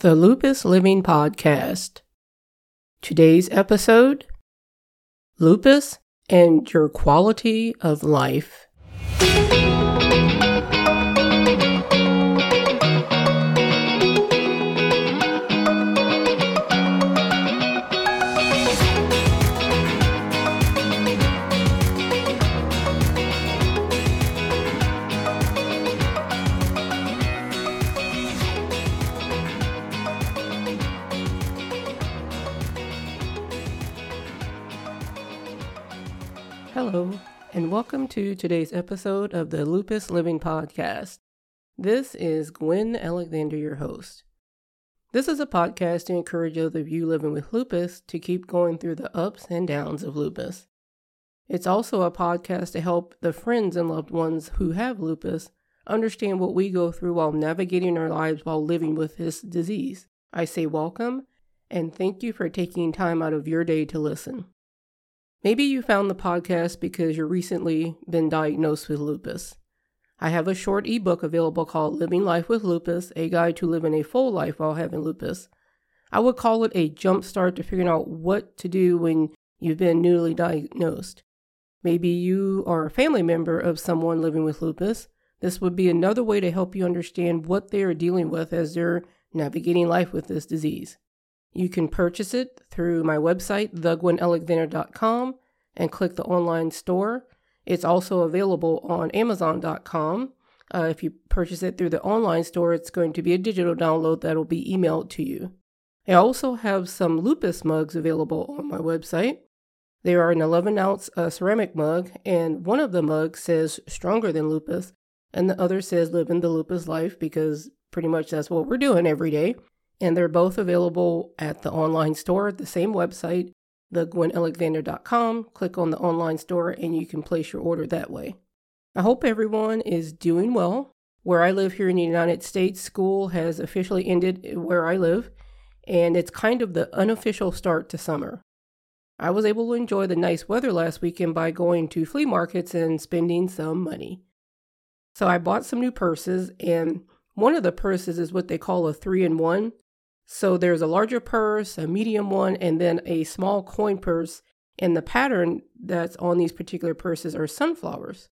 the Lupus Living Podcast. Today's episode Lupus and Your Quality of Life. Hello, and welcome to today's episode of the Lupus Living Podcast. This is Gwen Alexander, your host. This is a podcast to encourage those of you living with lupus to keep going through the ups and downs of lupus. It's also a podcast to help the friends and loved ones who have lupus understand what we go through while navigating our lives while living with this disease. I say welcome and thank you for taking time out of your day to listen. Maybe you found the podcast because you've recently been diagnosed with lupus. I have a short ebook available called Living Life with Lupus, a guide to living a full life while having lupus. I would call it a jump start to figuring out what to do when you've been newly diagnosed. Maybe you are a family member of someone living with lupus. This would be another way to help you understand what they are dealing with as they're navigating life with this disease. You can purchase it through my website, thegwenalexander.com, and click the online store. It's also available on amazon.com. Uh, if you purchase it through the online store, it's going to be a digital download that'll be emailed to you. I also have some lupus mugs available on my website. They are an 11 ounce uh, ceramic mug, and one of the mugs says stronger than lupus, and the other says living the lupus life because pretty much that's what we're doing every day and they're both available at the online store at the same website, thegwenalexander.com. Click on the online store and you can place your order that way. I hope everyone is doing well. Where I live here in the United States, school has officially ended where I live, and it's kind of the unofficial start to summer. I was able to enjoy the nice weather last weekend by going to flea markets and spending some money. So I bought some new purses, and one of the purses is what they call a three in one. So there's a larger purse, a medium one, and then a small coin purse. And the pattern that's on these particular purses are sunflowers.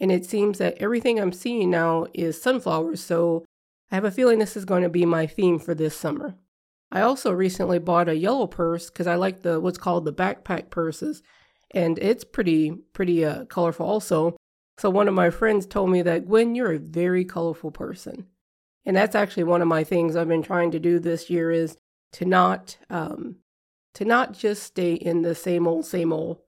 And it seems that everything I'm seeing now is sunflowers. So I have a feeling this is going to be my theme for this summer. I also recently bought a yellow purse because I like the what's called the backpack purses, and it's pretty pretty uh, colorful also. So one of my friends told me that Gwen, you're a very colorful person and that's actually one of my things I've been trying to do this year is to not um, to not just stay in the same old same old.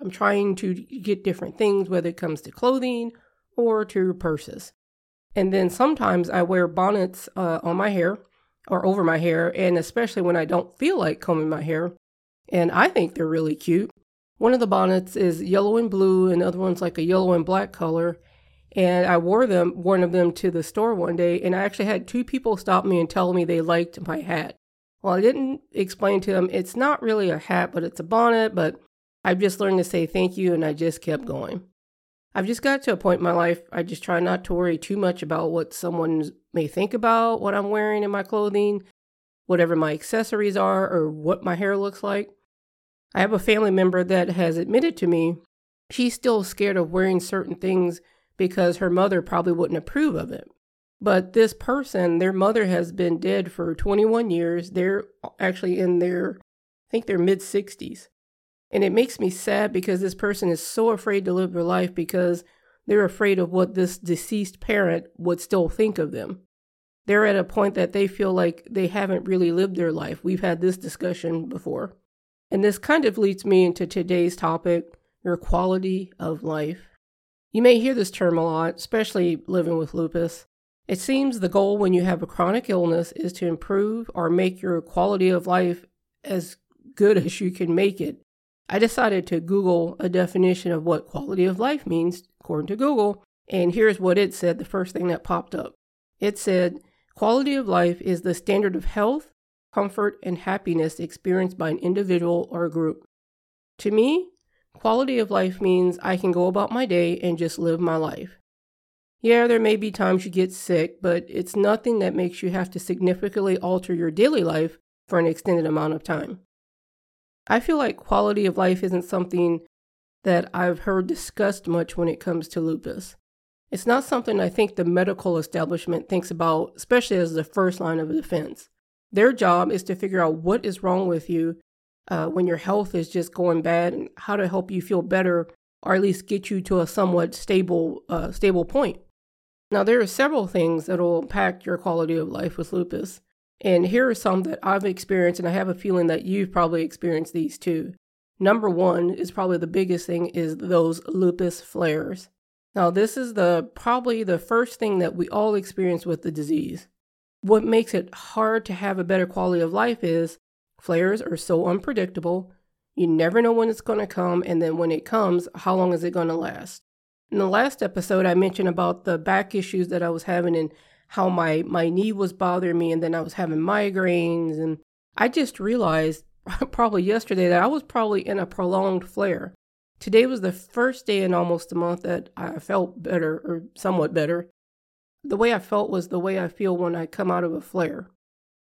I'm trying to get different things, whether it comes to clothing or to purses. And then sometimes I wear bonnets uh, on my hair or over my hair, and especially when I don't feel like combing my hair. And I think they're really cute. One of the bonnets is yellow and blue, and the other one's like a yellow and black color. And I wore them, one of them to the store one day, and I actually had two people stop me and tell me they liked my hat. Well, I didn't explain to them it's not really a hat, but it's a bonnet, but I've just learned to say thank you, and I just kept going. I've just got to a point in my life, I just try not to worry too much about what someone may think about what I'm wearing in my clothing, whatever my accessories are, or what my hair looks like. I have a family member that has admitted to me she's still scared of wearing certain things because her mother probably wouldn't approve of it. But this person, their mother has been dead for 21 years. They're actually in their, I think they're mid 60s. And it makes me sad because this person is so afraid to live their life because they're afraid of what this deceased parent would still think of them. They're at a point that they feel like they haven't really lived their life. We've had this discussion before. And this kind of leads me into today's topic your quality of life. You may hear this term a lot, especially living with lupus. It seems the goal when you have a chronic illness is to improve or make your quality of life as good as you can make it. I decided to Google a definition of what quality of life means according to Google, and here's what it said the first thing that popped up. It said, Quality of life is the standard of health, comfort, and happiness experienced by an individual or a group. To me, Quality of life means I can go about my day and just live my life. Yeah, there may be times you get sick, but it's nothing that makes you have to significantly alter your daily life for an extended amount of time. I feel like quality of life isn't something that I've heard discussed much when it comes to lupus. It's not something I think the medical establishment thinks about, especially as the first line of defense. Their job is to figure out what is wrong with you uh, when your health is just going bad and how to help you feel better or at least get you to a somewhat stable uh, stable point. Now, there are several things that will impact your quality of life with lupus. And here are some that I've experienced, and I have a feeling that you've probably experienced these too. Number one is probably the biggest thing is those lupus flares. Now, this is the probably the first thing that we all experience with the disease. What makes it hard to have a better quality of life is flares are so unpredictable. You never know when it's going to come, and then when it comes, how long is it going to last? In the last episode, I mentioned about the back issues that I was having and how my, my knee was bothering me, and then I was having migraines. And I just realized probably yesterday that I was probably in a prolonged flare. Today was the first day in almost a month that I felt better, or somewhat better. The way I felt was the way I feel when I come out of a flare.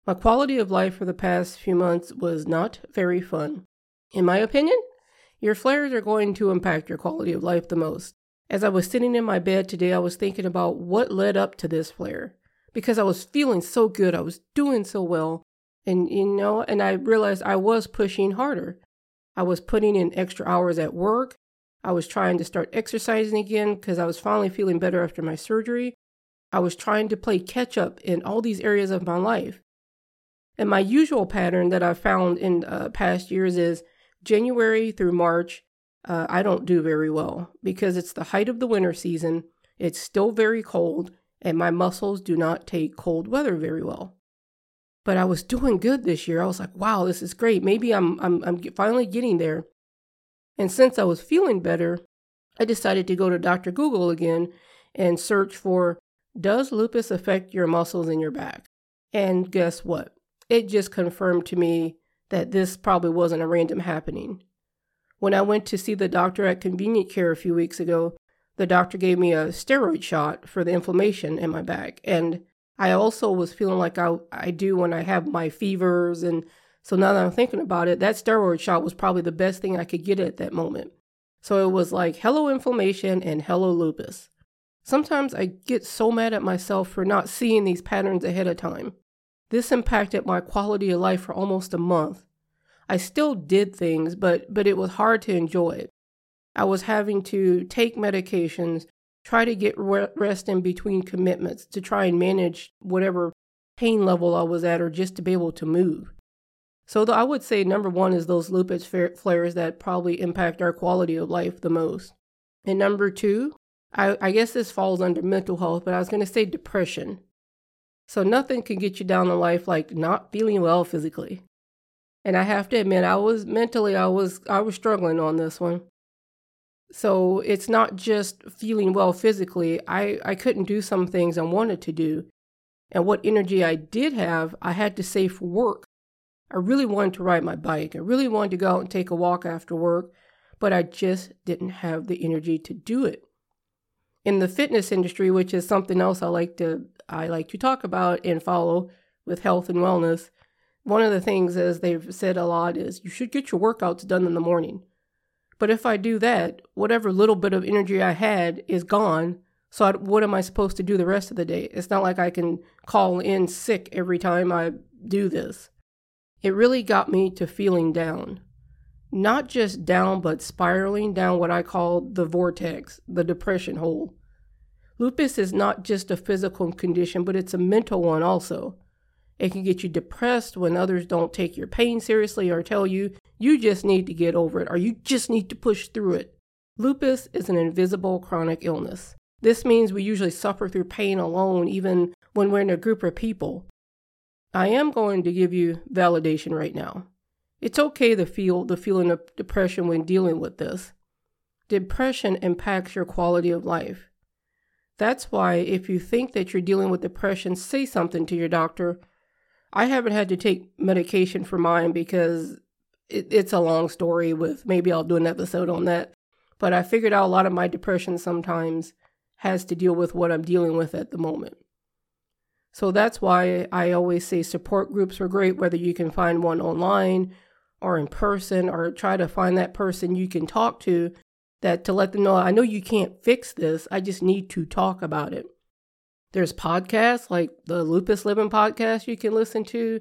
My quality of life for the past few months was not very fun. In my opinion, your flares are going to impact your quality of life the most. As I was sitting in my bed today, I was thinking about what led up to this flare because I was feeling so good. I was doing so well. And, you know, and I realized I was pushing harder. I was putting in extra hours at work. I was trying to start exercising again because I was finally feeling better after my surgery. I was trying to play catch up in all these areas of my life. And my usual pattern that I've found in uh, past years is January through March, uh, I don't do very well because it's the height of the winter season. It's still very cold, and my muscles do not take cold weather very well. But I was doing good this year. I was like, wow, this is great. Maybe I'm, I'm, I'm finally getting there. And since I was feeling better, I decided to go to Dr. Google again and search for Does lupus affect your muscles in your back? And guess what? It just confirmed to me that this probably wasn't a random happening. When I went to see the doctor at Convenient Care a few weeks ago, the doctor gave me a steroid shot for the inflammation in my back. And I also was feeling like I, I do when I have my fevers. And so now that I'm thinking about it, that steroid shot was probably the best thing I could get at that moment. So it was like, hello, inflammation, and hello, lupus. Sometimes I get so mad at myself for not seeing these patterns ahead of time. This impacted my quality of life for almost a month. I still did things, but but it was hard to enjoy it. I was having to take medications, try to get rest in between commitments to try and manage whatever pain level I was at or just to be able to move. So I would say number 1 is those lupus flares that probably impact our quality of life the most. And number 2, I, I guess this falls under mental health, but I was going to say depression. So nothing can get you down in life like not feeling well physically. And I have to admit, I was mentally, I was, I was struggling on this one. So it's not just feeling well physically. I, I couldn't do some things I wanted to do. And what energy I did have, I had to save for work. I really wanted to ride my bike. I really wanted to go out and take a walk after work, but I just didn't have the energy to do it. In the fitness industry, which is something else I like to I like to talk about and follow with health and wellness, one of the things, as they've said a lot, is you should get your workouts done in the morning. But if I do that, whatever little bit of energy I had is gone. So I, what am I supposed to do the rest of the day? It's not like I can call in sick every time I do this. It really got me to feeling down. Not just down, but spiraling down what I call the vortex, the depression hole. Lupus is not just a physical condition, but it's a mental one also. It can get you depressed when others don't take your pain seriously or tell you you just need to get over it or you just need to push through it. Lupus is an invisible chronic illness. This means we usually suffer through pain alone, even when we're in a group of people. I am going to give you validation right now. It's okay to feel the feeling of depression when dealing with this. Depression impacts your quality of life. That's why, if you think that you're dealing with depression, say something to your doctor I haven't had to take medication for mine because it, it's a long story with maybe I'll do an episode on that. But I figured out a lot of my depression sometimes has to deal with what I'm dealing with at the moment. So that's why I always say support groups are great, whether you can find one online or in person, or try to find that person you can talk to that to let them know I know you can't fix this. I just need to talk about it. There's podcasts like the Lupus Living podcast you can listen to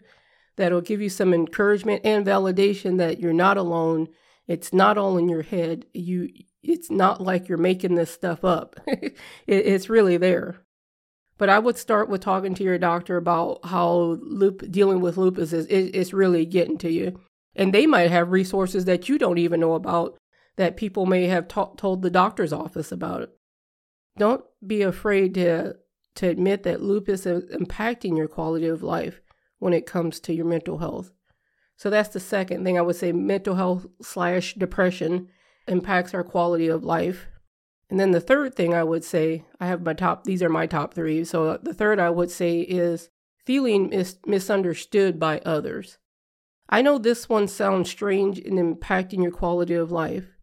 that'll give you some encouragement and validation that you're not alone. It's not all in your head. You it's not like you're making this stuff up. it, it's really there. But I would start with talking to your doctor about how loop, dealing with lupus is, is, is really getting to you. And they might have resources that you don't even know about that people may have told the doctor's office about it. Don't be afraid to to admit that lupus is impacting your quality of life when it comes to your mental health. So that's the second thing I would say mental health slash depression impacts our quality of life. And then the third thing I would say, I have my top, these are my top three. So the third I would say is feeling mis- misunderstood by others. I know this one sounds strange in impacting your quality of life.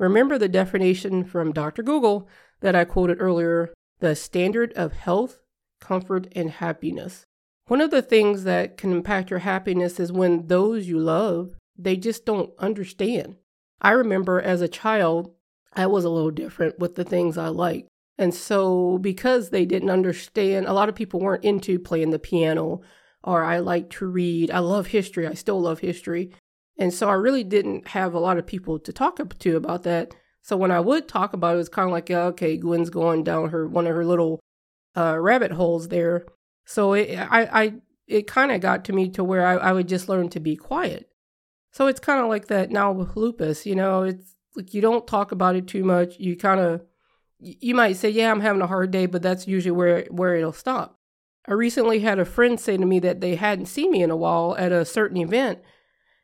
Remember the definition from Dr. Google that I quoted earlier the standard of health, comfort, and happiness. One of the things that can impact your happiness is when those you love, they just don't understand. I remember as a child, I was a little different with the things I liked. And so, because they didn't understand, a lot of people weren't into playing the piano, or I like to read. I love history. I still love history. And so, I really didn't have a lot of people to talk to about that. So when I would talk about it, it was kind of like, yeah, okay, Gwen's going down her one of her little uh, rabbit holes there. So it, I, I, it kind of got to me to where I, I would just learn to be quiet. So it's kind of like that now with lupus. You know, it's like you don't talk about it too much. You kind of, you might say, yeah, I'm having a hard day, but that's usually where where it'll stop. I recently had a friend say to me that they hadn't seen me in a while at a certain event,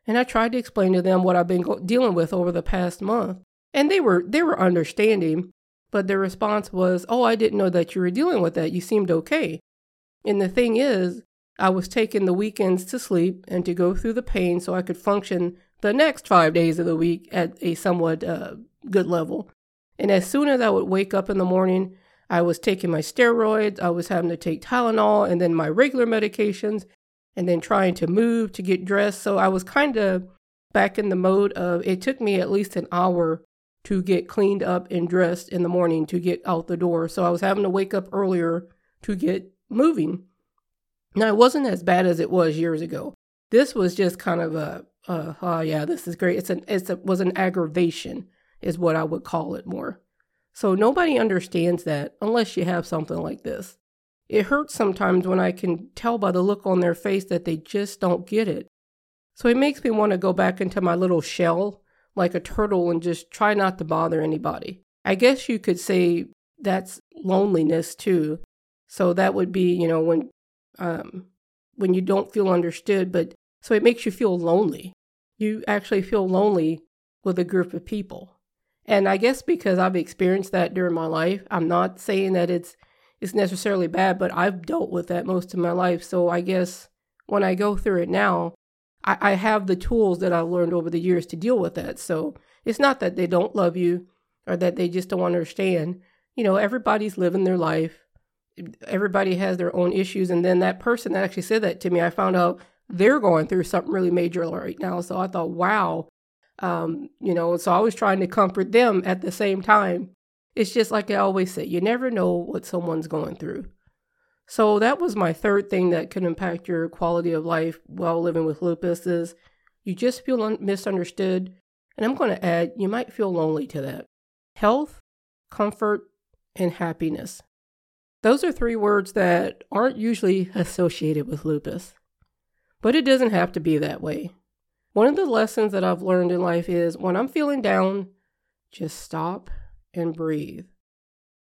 and I tried to explain to them what I've been go- dealing with over the past month. And they were they were understanding, but their response was, "Oh, I didn't know that you were dealing with that. You seemed okay." And the thing is, I was taking the weekends to sleep and to go through the pain so I could function the next 5 days of the week at a somewhat uh, good level. And as soon as I would wake up in the morning, I was taking my steroids, I was having to take Tylenol and then my regular medications and then trying to move to get dressed. So I was kind of back in the mode of it took me at least an hour to get cleaned up and dressed in the morning to get out the door. So I was having to wake up earlier to get moving. Now, it wasn't as bad as it was years ago. This was just kind of a, uh, oh yeah, this is great. It's an, it's a, was an aggravation, is what I would call it more. So nobody understands that unless you have something like this. It hurts sometimes when I can tell by the look on their face that they just don't get it. So it makes me want to go back into my little shell like a turtle and just try not to bother anybody. I guess you could say that's loneliness too. So that would be, you know, when um when you don't feel understood, but so it makes you feel lonely. You actually feel lonely with a group of people. And I guess because I've experienced that during my life, I'm not saying that it's it's necessarily bad, but I've dealt with that most of my life. So I guess when I go through it now, I, I have the tools that I've learned over the years to deal with that. So it's not that they don't love you or that they just don't understand. You know, everybody's living their life. Everybody has their own issues. And then that person that actually said that to me, I found out they're going through something really major right now. So I thought, wow. Um, you know, so I was trying to comfort them at the same time. It's just like I always say, you never know what someone's going through. So that was my third thing that could impact your quality of life while living with lupus is you just feel un- misunderstood. And I'm going to add, you might feel lonely to that. Health, comfort, and happiness. Those are three words that aren't usually associated with lupus. But it doesn't have to be that way. One of the lessons that I've learned in life is when I'm feeling down, just stop and breathe.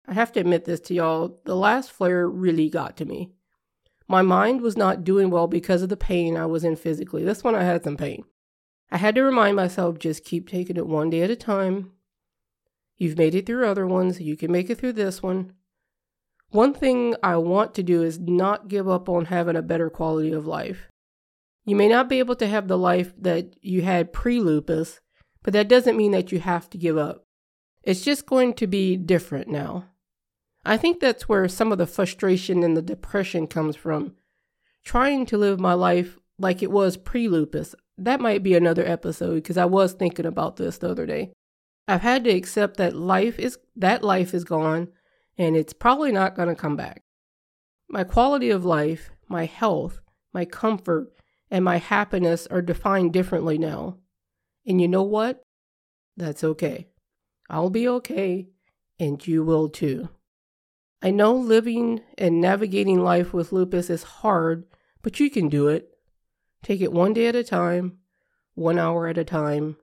I have to admit this to y'all, the last flare really got to me. My mind was not doing well because of the pain I was in physically. This one I had some pain. I had to remind myself just keep taking it one day at a time. You've made it through other ones, you can make it through this one. One thing I want to do is not give up on having a better quality of life. You may not be able to have the life that you had pre lupus, but that doesn't mean that you have to give up. It's just going to be different now. I think that's where some of the frustration and the depression comes from. Trying to live my life like it was pre lupus. That might be another episode because I was thinking about this the other day. I've had to accept that life is that life is gone and it's probably not going to come back. My quality of life, my health, my comfort, and my happiness are defined differently now. And you know what? That's okay. I'll be okay, and you will too. I know living and navigating life with lupus is hard, but you can do it. Take it one day at a time, one hour at a time,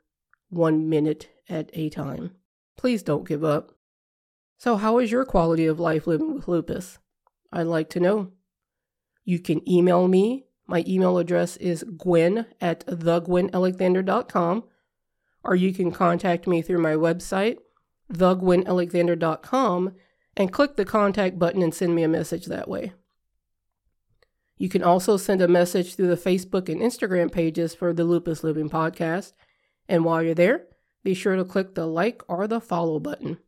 one minute at a time. Please don't give up. So, how is your quality of life living with lupus? I'd like to know. You can email me. My email address is gwen at thegwenalexander.com, or you can contact me through my website, thegwenalexander.com, and click the contact button and send me a message that way. You can also send a message through the Facebook and Instagram pages for the Lupus Living Podcast. And while you're there, be sure to click the like or the follow button.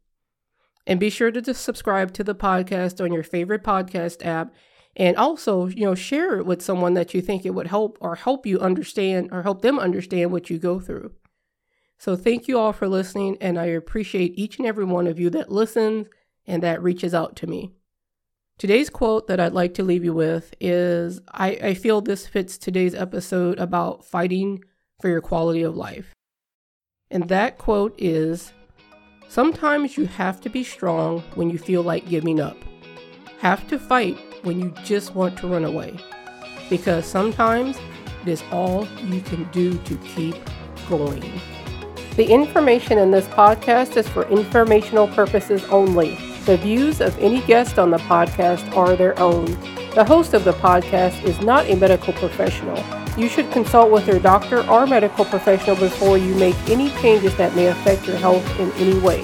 And be sure to subscribe to the podcast on your favorite podcast app. And also, you know, share it with someone that you think it would help or help you understand or help them understand what you go through. So thank you all for listening, and I appreciate each and every one of you that listens and that reaches out to me. Today's quote that I'd like to leave you with is I, I feel this fits today's episode about fighting for your quality of life. And that quote is Sometimes you have to be strong when you feel like giving up. Have to fight when you just want to run away. Because sometimes it is all you can do to keep going. The information in this podcast is for informational purposes only. The views of any guest on the podcast are their own. The host of the podcast is not a medical professional. You should consult with your doctor or medical professional before you make any changes that may affect your health in any way.